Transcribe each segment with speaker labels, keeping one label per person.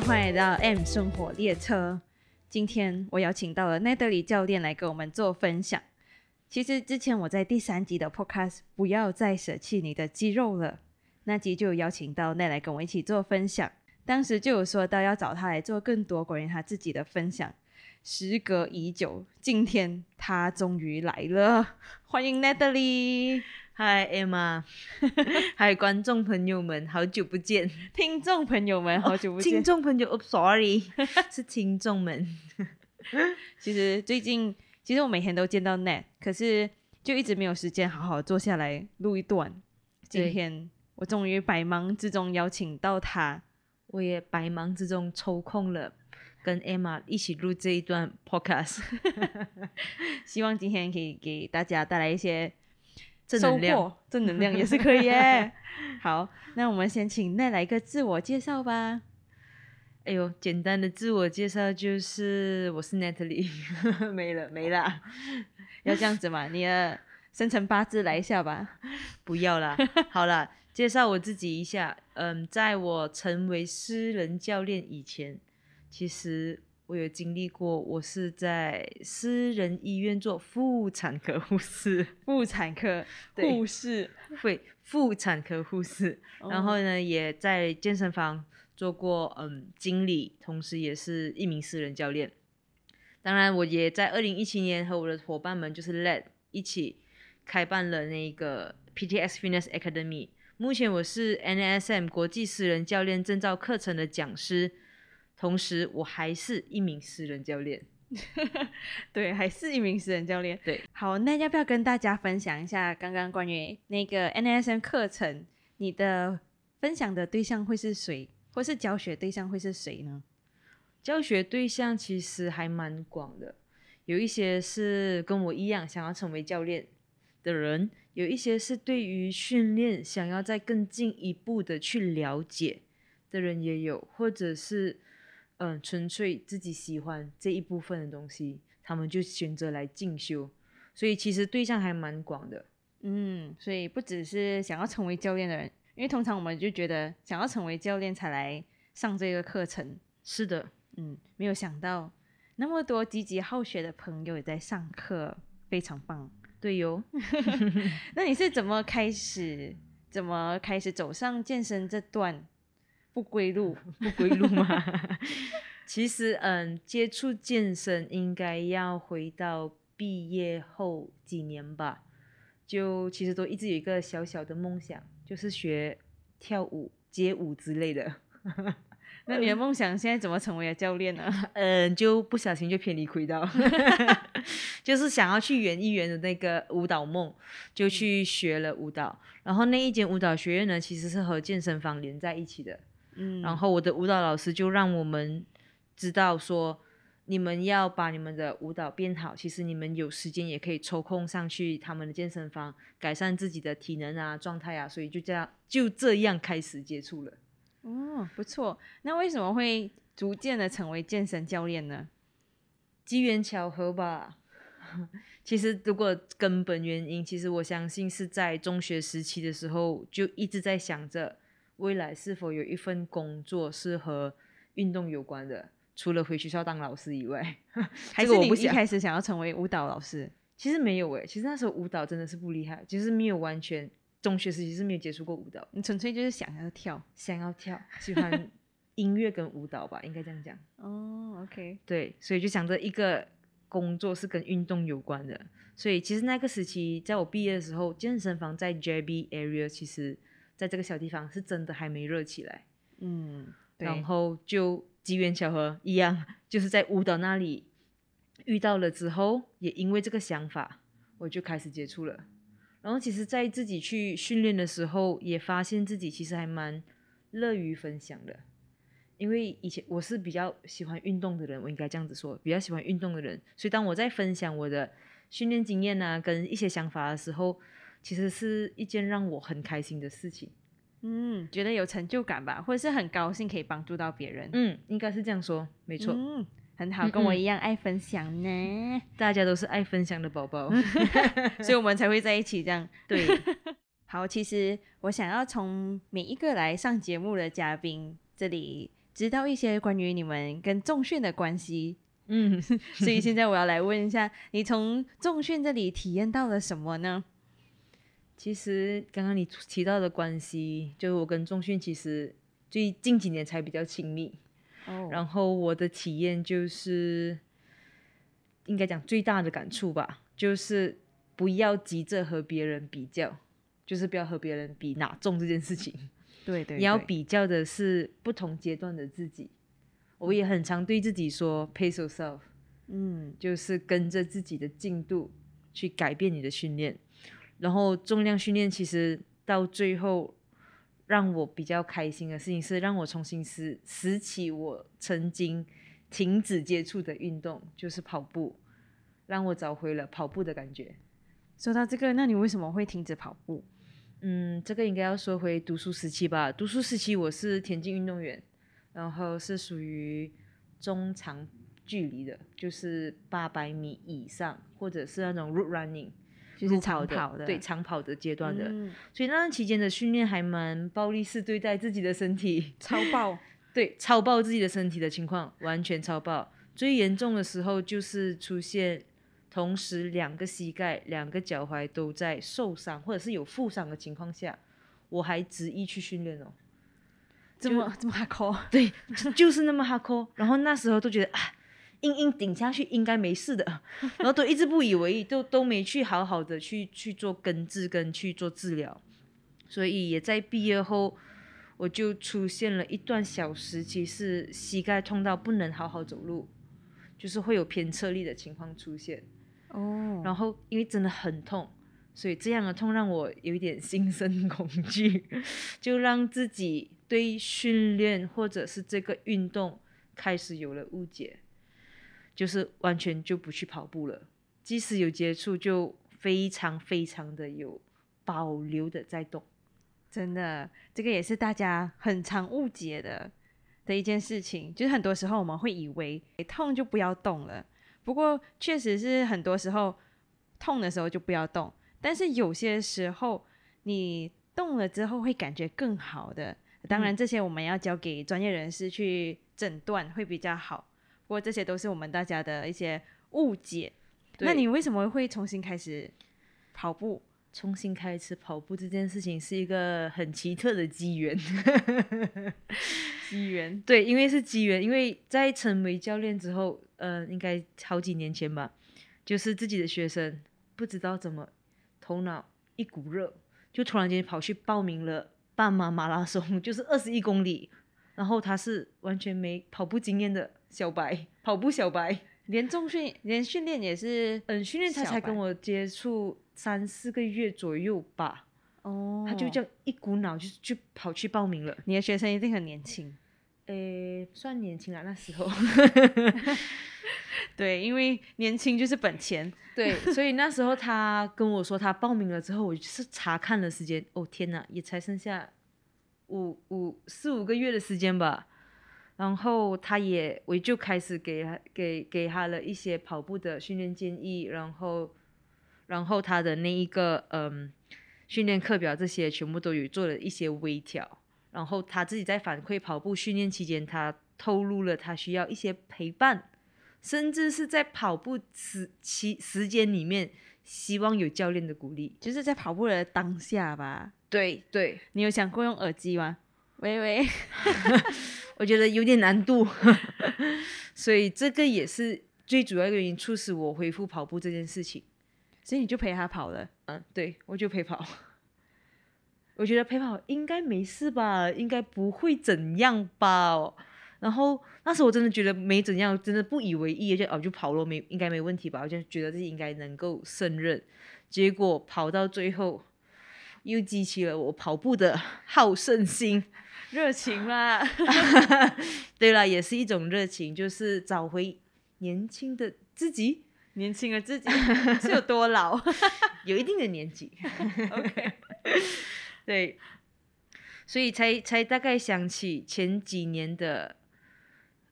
Speaker 1: 欢迎来到 M 生活列车。今天我邀请到了奈德里教练来跟我们做分享。其实之前我在第三集的 Podcast 不要再舍弃你的肌肉了，那集就有邀请到奈来跟我一起做分享。当时就有说到要找他来做更多关于他自己的分享。时隔已久，今天他终于来了，欢迎 Natalie。
Speaker 2: Hi Emma，嗨观众朋友们，好久不见！
Speaker 1: 听众朋友们，好久不见！
Speaker 2: 听众朋友，Sorry，是听众们。
Speaker 1: 其实最近，其实我每天都见到 Nat，可是就一直没有时间好好坐下来录一段。今天我终于百忙之中邀请到他，
Speaker 2: 我也百忙之中抽空了。跟 Emma 一起录这一段 Podcast，
Speaker 1: 希望今天可以给大家带来一些
Speaker 2: 正能量，
Speaker 1: 正能量也是可以耶。好，那我们先请奈来一个自我介绍吧。
Speaker 2: 哎呦，简单的自我介绍就是我是 Natalie，没 了没了，
Speaker 1: 要这样子嘛？你的生辰八字来一下吧。
Speaker 2: 不要啦，好了，介绍我自己一下。嗯，在我成为私人教练以前。其实我有经历过，我是在私人医院做妇产科护士，
Speaker 1: 妇产科护士，
Speaker 2: 会妇产科护士。然后呢，也在健身房做过嗯经理，同时也是一名私人教练。当然，我也在二零一七年和我的伙伴们就是 Let 一起开办了那个 PTS Fitness Academy。目前我是 NSM 国际私人教练证照课程的讲师。同时，我还是一名私人教练。
Speaker 1: 对，还是一名私人教练。
Speaker 2: 对，
Speaker 1: 好，那要不要跟大家分享一下刚刚关于那个 NSM 课程？你的分享的对象会是谁，或是教学对象会是谁呢？
Speaker 2: 教学对象其实还蛮广的，有一些是跟我一样想要成为教练的人，有一些是对于训练想要再更进一步的去了解的人也有，或者是。嗯，纯粹自己喜欢这一部分的东西，他们就选择来进修，所以其实对象还蛮广的。
Speaker 1: 嗯，所以不只是想要成为教练的人，因为通常我们就觉得想要成为教练才来上这个课程。
Speaker 2: 是的，
Speaker 1: 嗯，没有想到那么多积极好学的朋友也在上课，非常棒。
Speaker 2: 对哟，
Speaker 1: 那你是怎么开始，怎么开始走上健身这段？不归路，
Speaker 2: 不归路吗？其实，嗯，接触健身应该要回到毕业后几年吧。就其实都一直有一个小小的梦想，就是学跳舞、街舞之类的。
Speaker 1: 那你的梦想现在怎么成为了教练呢？
Speaker 2: 嗯，就不小心就偏离轨道，就是想要去圆一圆的那个舞蹈梦，就去学了舞蹈。然后那一间舞蹈学院呢，其实是和健身房连在一起的。嗯，然后我的舞蹈老师就让我们知道说，你们要把你们的舞蹈变好，其实你们有时间也可以抽空上去他们的健身房，改善自己的体能啊、状态啊，所以就这样就这样开始接触了。
Speaker 1: 哦，不错。那为什么会逐渐的成为健身教练呢？
Speaker 2: 机缘巧合吧。其实如果根本原因，其实我相信是在中学时期的时候就一直在想着。未来是否有一份工作是和运动有关的？除了回学校当老师以外，
Speaker 1: 还是你一开始想要成为舞蹈老师？
Speaker 2: 其实没有诶，其实那时候舞蹈真的是不厉害，就是没有完全中学时期是没有接触过舞蹈，
Speaker 1: 你纯粹就是想要跳，
Speaker 2: 想要跳，喜欢音乐跟舞蹈吧，应该这样讲。
Speaker 1: 哦，OK，
Speaker 2: 对，所以就想着一个工作是跟运动有关的，所以其实那个时期在我毕业的时候，健身房在 JB area 其实。在这个小地方是真的还没热起来，嗯，然后就机缘巧合一样，就是在舞蹈那里遇到了之后，也因为这个想法，我就开始接触了。然后其实，在自己去训练的时候，也发现自己其实还蛮乐于分享的，因为以前我是比较喜欢运动的人，我应该这样子说，比较喜欢运动的人，所以当我在分享我的训练经验啊，跟一些想法的时候。其实是一件让我很开心的事情，
Speaker 1: 嗯，觉得有成就感吧，或者是很高兴可以帮助到别人，
Speaker 2: 嗯，应该是这样说，没错，
Speaker 1: 嗯，很好，跟我一样爱分享呢，
Speaker 2: 大家都是爱分享的宝宝
Speaker 1: 所以我们才会在一起这样，
Speaker 2: 对，
Speaker 1: 好，其实我想要从每一个来上节目的嘉宾这里。知道一些关于你们跟重训的关系，
Speaker 2: 嗯，
Speaker 1: 所以现在我要来问一下，你从重训这里体验到了什么呢？
Speaker 2: 其实刚刚你提到的关系，就是我跟仲训其实最近几年才比较亲密。
Speaker 1: 哦
Speaker 2: 然后我的体验就是，应该讲最大的感触吧，就是不要急着和别人比较，就是不要和别人比哪重这件事情。
Speaker 1: 对对，
Speaker 2: 你要比较的是不同阶段的自己。我也很常对自己说 “pace yourself”，
Speaker 1: 嗯
Speaker 2: 就是跟着自己的进度去改变你的训练。然后重量训练其实到最后让我比较开心的事情是，让我重新拾拾起我曾经停止接触的运动，就是跑步，让我找回了跑步的感觉。
Speaker 1: 说到这个，那你为什么会停止跑步？
Speaker 2: 嗯，这个应该要说回读书时期吧。读书时期我是田径运动员，然后是属于中长距离的，就是八百米以上，或者是那种 road running，
Speaker 1: 就是长跑的，
Speaker 2: 对长跑的阶段的。
Speaker 1: 嗯
Speaker 2: 所以那段期间的训练还蛮暴力式对待自己的身体，
Speaker 1: 超爆，
Speaker 2: 对超爆自己的身体的情况，完全超爆。最严重的时候就是出现同时两个膝盖、两个脚踝都在受伤或者是有负伤的情况下，我还执意去训练哦。
Speaker 1: 这么这么 hardcore，
Speaker 2: 对，就就是那么 hardcore。然后那时候都觉得啊，硬硬顶下去应该没事的，然后都一直不以为意，都都没去好好的去去做根治跟去做治疗。所以也在毕业后，我就出现了一段小时期是膝盖痛到不能好好走路，就是会有偏侧力的情况出现。
Speaker 1: 哦，
Speaker 2: 然后因为真的很痛，所以这样的痛让我有一点心生恐惧，就让自己对训练或者是这个运动开始有了误解，就是完全就不去跑步了，即使有接触，就非常非常的有保留的在动。
Speaker 1: 真的，这个也是大家很常误解的的一件事情，就是很多时候我们会以为痛就不要动了，不过确实是很多时候痛的时候就不要动，但是有些时候你动了之后会感觉更好的。当然，
Speaker 2: 嗯
Speaker 1: 这些我们要交给专业人士去诊断会比较好。不过这些都是我们大家的一些误解。那你为什么会重新开始跑步？
Speaker 2: 重新开始跑步这件事情是一个很奇特的机缘。
Speaker 1: 机缘
Speaker 2: 对，因为是机缘，因为在成为教练之后，呃，应该好几年前吧，就是自己的学生不知道怎么头脑一股热，就突然间跑去报名了半马马拉松，就是二十一公里，然后他是完全没跑步经验的小白，跑步小白，
Speaker 1: 连重训连训练也是
Speaker 2: 嗯，训练他才跟我接触三四个月左右吧，
Speaker 1: 哦，
Speaker 2: 他就这样一股脑就就跑去报名了。
Speaker 1: 你的学生一定很年轻，
Speaker 2: 诶，算年轻啊，那时候。
Speaker 1: 对，因为年轻就是本钱。
Speaker 2: 对，所以那时候他跟我说他报名了之后，我就是查看了时间，哦天哪，也才剩下五五四五个月的时间吧。然后他也，我就开始给他给给他了一些跑步的训练建议，然后然后他的那一个嗯训练课表这些全部都有做了一些微调。然后他自己在反馈跑步训练期间，他透露了他需要一些陪伴，甚至是在跑步时期时间里面，希望有教练的鼓励。
Speaker 1: 就是在跑步的当下吧。
Speaker 2: 对对，
Speaker 1: 你有想过用耳机吗？喂喂，
Speaker 2: 我觉得有点难度，所以这个也是最主要的原因，促使我恢复跑步这件事情。
Speaker 1: 所以你就陪他跑了。
Speaker 2: 嗯，对，我就陪跑。我觉得陪跑应该没事吧，应该不会怎样吧。然后那时候我真的觉得没怎样，真的不以为意，就哦就跑了，没应该没问题吧，我就觉得自己应该能够胜任。结果跑到最后，又激起了我跑步的好胜心。
Speaker 1: 热情啦，
Speaker 2: 对了，也是一种热情，就是找回年轻的自己，
Speaker 1: 年轻的自己 是有多老
Speaker 2: 有一定的年纪。
Speaker 1: ？OK，
Speaker 2: 对，所以才才大概想起前几年的，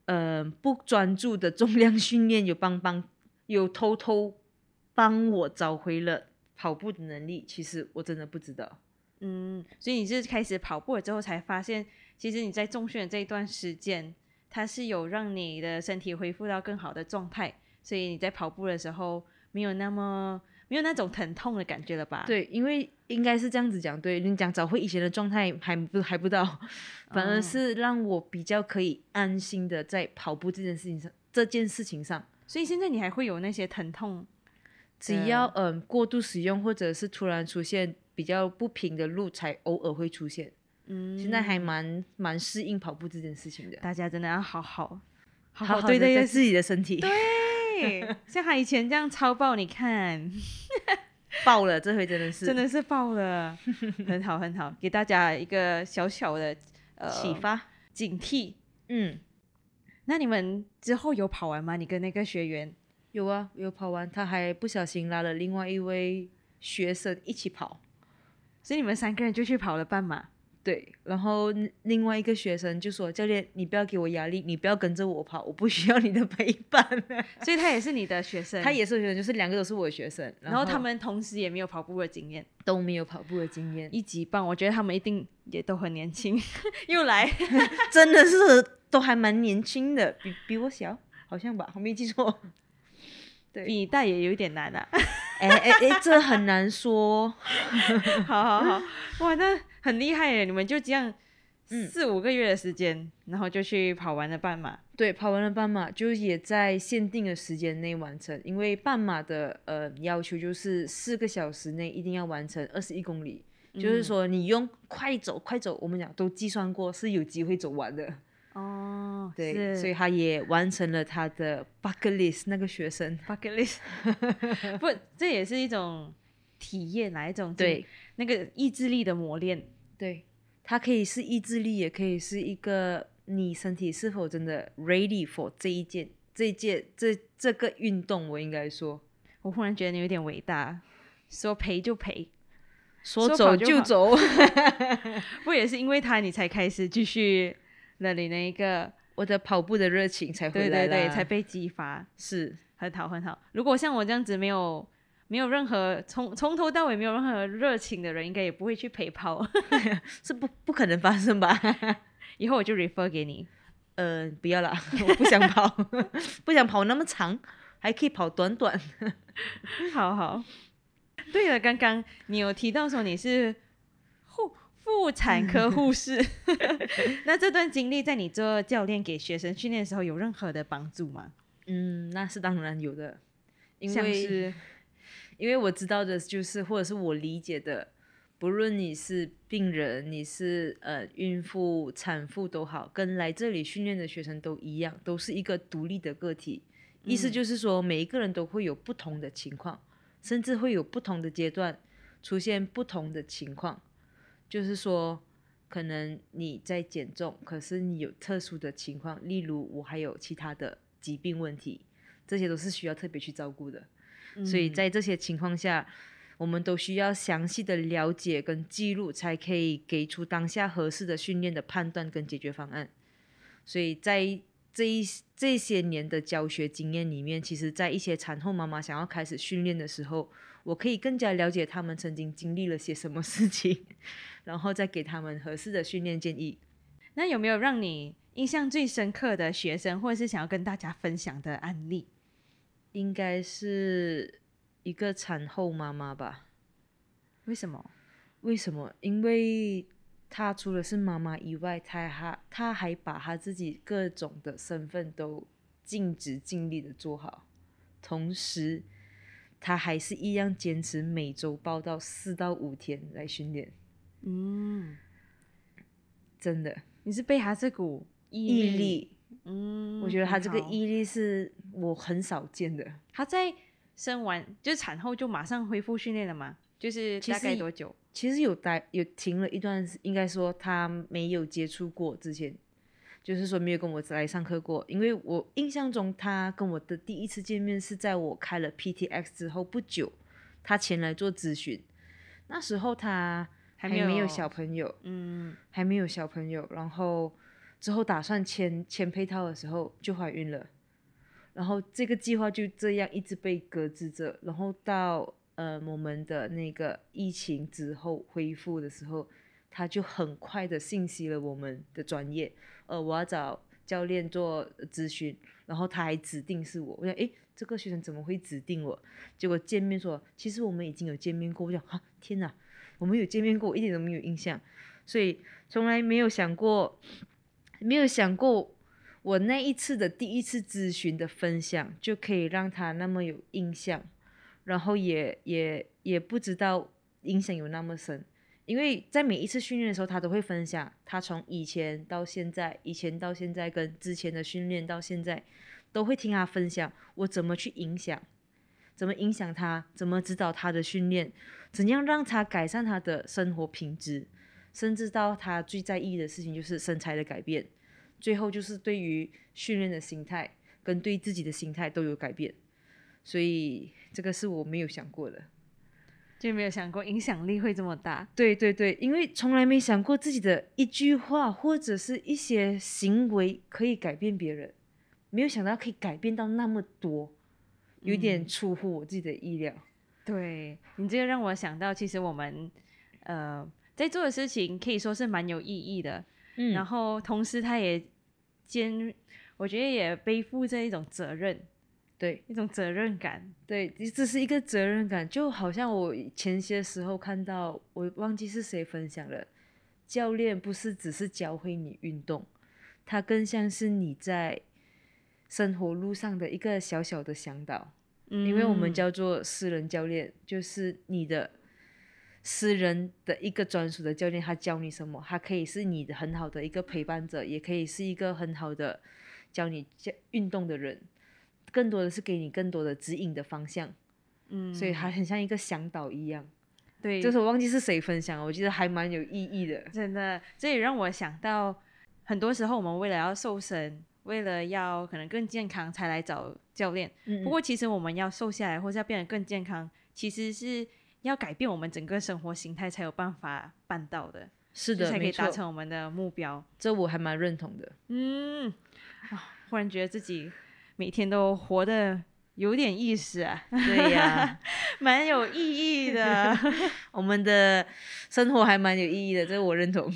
Speaker 2: 呃，不专注的重量训练有帮帮，有偷偷帮我找回了跑步的能力。其实我真的不知道，
Speaker 1: 嗯，所以你是开始跑步了之后才发现，其实你在重训的这一段时间，它是有让你的身体恢复到更好的状态，所以你在跑步的时候没有那么没有那种疼痛的感觉了吧？，
Speaker 2: 对，因为应该是这样子讲，对你讲找回以前的状态还不还不到，反而
Speaker 1: 哦
Speaker 2: 是让我比较可以安心的在跑步这件事情上这件事情上，
Speaker 1: 所以现在你还会有那些疼痛，
Speaker 2: 只要嗯过度使用或者是突然出现比较不平的路，才偶尔会出现。
Speaker 1: 嗯，
Speaker 2: 现在还蛮蛮适应跑步这件事情的，
Speaker 1: 大家真的要好好好
Speaker 2: 好对待自己的身体。
Speaker 1: 对，像他以前这样超爆，你看。
Speaker 2: 爆了，这回真的是
Speaker 1: 真的是爆了，很好很好，给大家一个小小的呃
Speaker 2: 启发。
Speaker 1: 警惕。
Speaker 2: 嗯，
Speaker 1: 那你们之后有跑完吗？你跟那个学员？
Speaker 2: 有啊，有跑完，他还不小心拉了另外一位学生一起跑。
Speaker 1: 所以你们三个人就去跑了半马。
Speaker 2: 对，然后另外一个学生就说：“教练，你不要给我压力，你不要跟着我跑，我不需要你的陪伴。
Speaker 1: 所以他也是你的学生，
Speaker 2: 他也是学生，就是两个都是我的学生，
Speaker 1: 然后他们同时也没有跑步的经验，
Speaker 2: 都没有跑步的经验，
Speaker 1: 一级棒，我觉得他们一定也都很年轻。又来，
Speaker 2: 真的是都还蛮年轻的，比比我小，好像吧，我没记错。对，
Speaker 1: 比你大也有一点难啊。
Speaker 2: 哎哎哎，这很难说。
Speaker 1: 好好好，哇，那很厉害耶！你们就这样
Speaker 2: 嗯
Speaker 1: 四五个月的时间，然后就去跑完了半马。
Speaker 2: 对，跑完了半马就也在限定的时间内完成，因为半马的呃要求就是四个小时内一定要完成二十一公里，就是说你用快走快走，我们讲都计算过是有机会走完的。
Speaker 1: 哦，
Speaker 2: 对，所以他也完成了他的 bucket list。那个学生
Speaker 1: ，bucket list，不，这也是一种体验，哪一种？
Speaker 2: 对，
Speaker 1: 那个意志力的磨练。
Speaker 2: 对，它可以是意志力，也可以是一个你身体是否真的 ready for 这一件、这一件、这这个运动。我应该说，
Speaker 1: 我忽然觉得你有点伟大，说赔就赔，
Speaker 2: 说走就走。
Speaker 1: 不也是因为他你才开始继续了你那一个，
Speaker 2: 我的跑步的热情才回
Speaker 1: 对
Speaker 2: 来对
Speaker 1: 对对，才被激发，
Speaker 2: 是
Speaker 1: 很好很好。如果像我这样子没有没有任何从从头到尾没有任何热情的人，应该也不会去陪跑。
Speaker 2: 是不不可能发生吧？
Speaker 1: 以后我就 refer 给你。
Speaker 2: 呃，不要啦，我不想跑，不想跑那么长，还可以跑短短。
Speaker 1: 好好。对了，刚刚你有提到说你是护妇产科护士，那这段经历在你做教练给学生训练的时候有任何的帮助吗？
Speaker 2: 嗯，那是当然有的，因为
Speaker 1: 是
Speaker 2: 因为我知道的就是，或者是我理解的，不论你是病人，你是呃孕妇、产妇都好，跟来这里训练的学生都一样，都是一个独立的个体。意思
Speaker 1: 嗯
Speaker 2: 就是说，每一个人都会有不同的情况，甚至会有不同的阶段出现不同的情况。就是说，可能你在减重，可是你有特殊的情况，例如我还有其他的疾病问题，这些都是需要特别去照顾的。所以
Speaker 1: 嗯
Speaker 2: 在这些情况下，我们都需要详细的了解跟记录，才可以给出当下合适的训练的判断跟解决方案。所以在这一这些年的教学经验里面，其实，在一些产后妈妈想要开始训练的时候，我可以更加了解他们曾经经历了些什么事情，然后再给他们合适的训练建议。
Speaker 1: 那有没有让你印象最深刻的学生，或者是想要跟大家分享的案例？
Speaker 2: 应该是一个产后妈妈吧？
Speaker 1: 为什么？
Speaker 2: 为什么？因为她除了是妈妈以外，她还她还把她自己各种的身份都尽职尽力的做好，同时她还是一样坚持每周报到四到五天来训练，
Speaker 1: 嗯，
Speaker 2: 真的
Speaker 1: 你是被他这股毅
Speaker 2: 毅力。
Speaker 1: 嗯，
Speaker 2: 我觉得他这个毅力是我很少见的。
Speaker 1: 他在生完就是产后就马上恢复训练了吗？就是大概多久？
Speaker 2: 其实有待有停了一段时，应该说他没有接触过之前，就是说没有跟我来上课过。因为我印象中他跟我的第一次见面是在我开了 PTX 之后不久，他前来做咨询。那时候他还
Speaker 1: 没有
Speaker 2: 小朋友，
Speaker 1: 嗯，
Speaker 2: 还没有小朋友，然后之后打算签签配套的时候就怀孕了，然后这个计划就这样一直被搁置着，然后到呃我们的那个疫情之后恢复的时候，他就很快的信息了我们的专业，呃，我要找教练做咨询，然后他还指定是我，我想诶，这个学生怎么会指定我？结果见面说，其实我们已经有见面过，我想啊，天哪，我们有见面过，一点都没有印象，所以从来没有想过，没有想过。我那一次的第一次咨询的分享，就可以让他那么有印象，然后也也也不知道影响有那么深，因为在每一次训练的时候，他都会分享他从以前到现在，以前到现在跟之前的训练到现在，都会听他分享我怎么去影响，怎么影响他，怎么指导他的训练，怎样让他改善他的生活品质，甚至到他最在意的事情就是身材的改变。最后就是对于训练的心态跟对自己的心态都有改变，所以这个是我没有想过的，
Speaker 1: 就没有想过影响力会这么大。
Speaker 2: 对对对，因为从来没想过自己的一句话或者是一些行为可以改变别人，没有想到可以改变到那么多，有点出乎我自己的意料。
Speaker 1: 对你这个让我想到，其实我们呃在做的事情可以说是蛮有意义的。嗯然后，同时他也兼，我觉得也背负着一种责任，
Speaker 2: 对，
Speaker 1: 一种责任感，
Speaker 2: 对，这是一个责任感，就好像我前些时候看到，我忘记是谁分享了，教练不是只是教会你运动，他更像是你在生活路上的一个小小的向导，因为我们叫做私人教练，就是你的。私人的一个专属的教练，他教你什么？他可以是你的很好的一个陪伴者，也可以是一个很好的教你教运动的人，更多的是给你更多的指引的方向。嗯，所以还很像一个向导一样。
Speaker 1: 对，
Speaker 2: 就是我忘记是谁分享，我觉得还蛮有意义的。
Speaker 1: 真的，这也让我想到，很多时候我们为了要瘦身，为了要可能更健康才来找教练。嗯。不过其实我们要瘦下来，或者要变得更健康，其实是。要改变我们整个生活形态，才有办法办到的，
Speaker 2: 是的，
Speaker 1: 才可以达成我们的目标。
Speaker 2: 这我还蛮认同的。
Speaker 1: 嗯，啊忽然觉得自己每天都活得有点意思啊。
Speaker 2: 对呀，
Speaker 1: 蛮有意义的。
Speaker 2: 我们的生活还蛮有意义的，这我认同。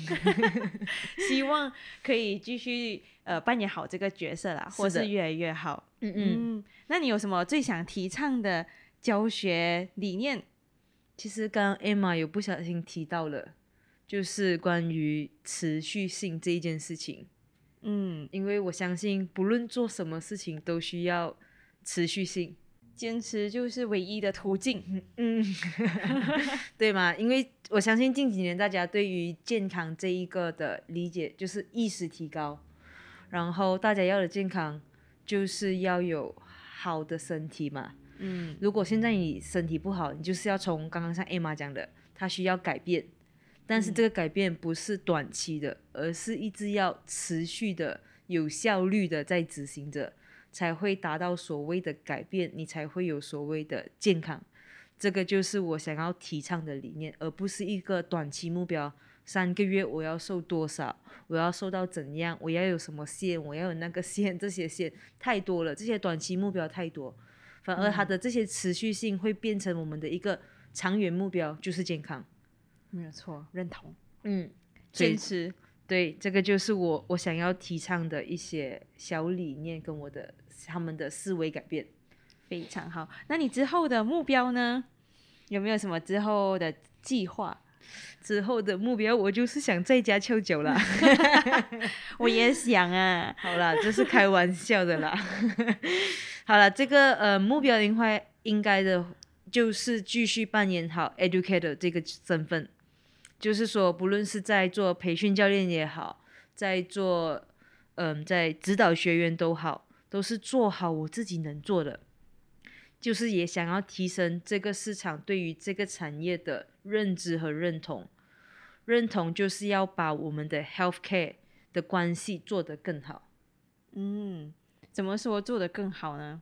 Speaker 1: 希望可以继续呃扮演好这个角色啦，或是越来越好。嗯嗯。那你有什么最想提倡的教学理念？
Speaker 2: 其实刚刚 Emma 有不小心提到了，就是关于持续性这一件事情。嗯，因为我相信，不论做什么事情，都需要持续性，
Speaker 1: 坚持就是唯一的途径。
Speaker 2: 嗯，对吗？因为我相信近几年大家对于健康这一个的理解，就是意识提高，然后大家要的健康就是要有好的身体嘛。嗯，如果现在你身体不好，你就是要从刚刚像艾玛讲的，他需要改变，但是这个改变不是短期的，而是一直要持续的、有效率的在执行着，才会达到所谓的改变，你才会有所谓的健康。这个就是我想要提倡的理念，而不是一个短期目标，三个月我要瘦多少，我要瘦到怎样，我要有什么线，我要有那个线，这些线太多了，这些短期目标太多。反而它的这些持续性会变成我们的一个长远目标，就是健康。
Speaker 1: 没有错，认同。
Speaker 2: 嗯，
Speaker 1: 坚持。
Speaker 2: 对，这个就是我我想要提倡的一些小理念跟我的他们的思维改变。
Speaker 1: 非常好。那你之后的目标呢？有没有什么之后的计划？
Speaker 2: 之后的目标，我就是想在家翘脚啦。
Speaker 1: 我也想啊。
Speaker 2: 好啦，这是开玩笑的啦。好了，这个呃目标应该应该的，就是继续扮演好 educator 这个身份，就是说，不论是在做培训教练也好，在做嗯在指导学员都好，都是做好我自己能做的，就是也想要提升这个市场对于这个产业的认知和认同，认同就是要把我们的 healthcare 的关系做得更好，
Speaker 1: 嗯。怎么说做得更好呢？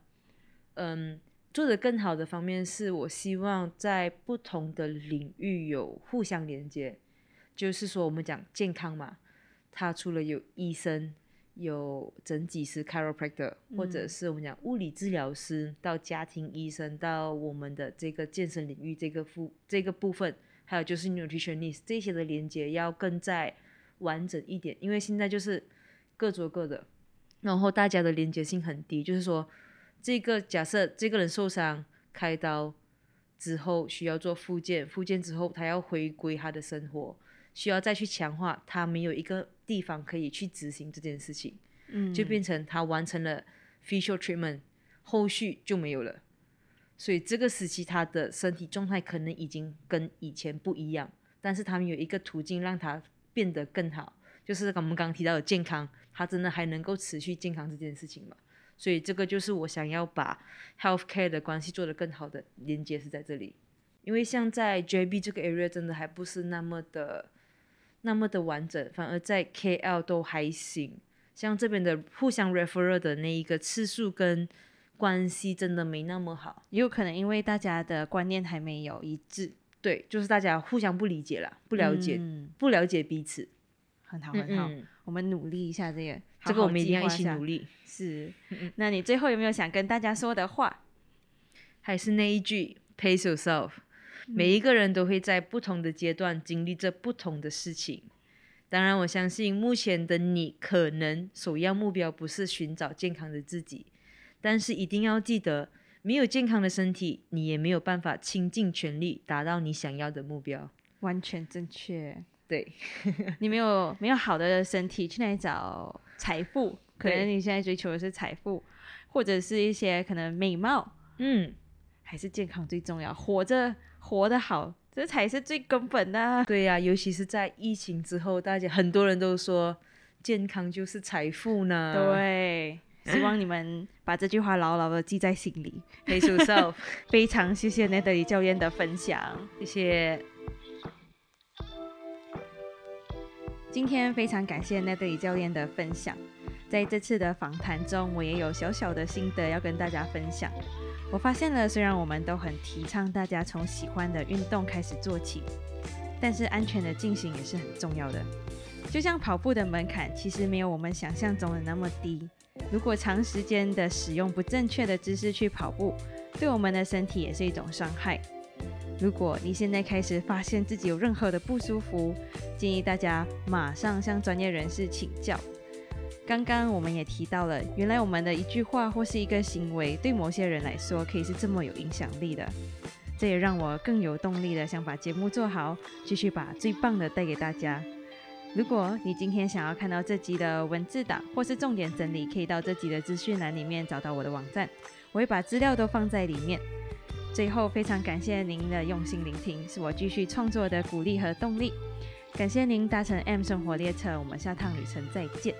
Speaker 2: 嗯，做得更好的方面是我希望在不同的领域有互相连接。就是说，我们讲健康嘛，它除了有医生、有整脊师 chiropractor，或者
Speaker 1: 嗯
Speaker 2: 是我们讲物理治疗师，到家庭医生，到我们的这个健身领域这个部这个部分，还有就是 nutritionist 这些的连接要更再完整一点，因为现在就是各做各的，然后大家的连接性很低，就是说这个假设这个人受伤开刀之后需要做复健，复健之后他要回归他的生活，需要再去强化，他没有一个地方可以去执行这件事情，
Speaker 1: 嗯，
Speaker 2: 就变成他完成了 facial treatment，后续就没有了。所以这个时期他的身体状态可能已经跟以前不一样，但是他们有一个途径让他变得更好，就是我们刚刚提到的健康，他真的还能够持续健康这件事情嘛？所以这个就是我想要把 healthcare 的关系做得更好的连接是在这里，因为像在 JB 这个 area 真的还不是那么的那么的完整，反而在 KL 都还行。像这边的互相 refer 的那一个次数跟关系真的没那么好，
Speaker 1: 也有可能因为大家的观念还没有一致，
Speaker 2: 对，就是大家互相不理解啦，不了解，
Speaker 1: 嗯，
Speaker 2: 不了解彼此，
Speaker 1: 很好
Speaker 2: 嗯
Speaker 1: 很好，
Speaker 2: 嗯
Speaker 1: 我们努力一下这个，
Speaker 2: 这个我们一定要一起。努力。
Speaker 1: 是那你最后有没有想跟大家说的话？
Speaker 2: 还是那一句 pace yourself，每一个人都会在不同的阶段经历着不同的事情。当然，我相信目前的你可能首要目标不是寻找健康的自己，但是一定要记得，没有健康的身体，你也没有办法倾尽全力达到你想要的目标。
Speaker 1: 完全正确。
Speaker 2: 对，
Speaker 1: 你没有没有好的身体，去哪里找财富？可能你现在追求的是财富，或者是一些可能美貌，
Speaker 2: 嗯，
Speaker 1: 还是健康最重要。活着活得好，这才是最根本的啊。
Speaker 2: 对呀、尤其是在疫情之后，大家很多人都说健康就是财富呢。
Speaker 1: 对，希望你们把这句话牢牢的记在心里。
Speaker 2: ，pace yourself，
Speaker 1: 非常谢谢 Natalie 教练的分享。
Speaker 2: 谢谢。
Speaker 1: 今天非常感谢 Natalie 教练的分享，在这次的访谈中，我也有小小的心得要跟大家分享。我发现了，虽然我们都很提倡大家从喜欢的运动开始做起，但是安全的进行也是很重要的。就像跑步的门槛，其实没有我们想象中的那么低。如果长时间的使用不正确的姿势去跑步，对我们的身体也是一种伤害。如果你现在开始发现自己有任何的不舒服，建议大家马上向专业人士请教。刚刚我们也提到了，原来我们的一句话或是一个行为，对某些人来说可以是这么有影响力的。这也让我更有动力的想把节目做好，继续把最棒的带给大家。如果你今天想要看到这集的文字档或是重点整理，可以到这集的资讯栏里面找到我的网站，我会把资料都放在里面。最后，非常感谢您的用心聆听，是我继续创作的鼓励和动力。感谢您搭乘 M 生活列车，我们下趟旅程再见。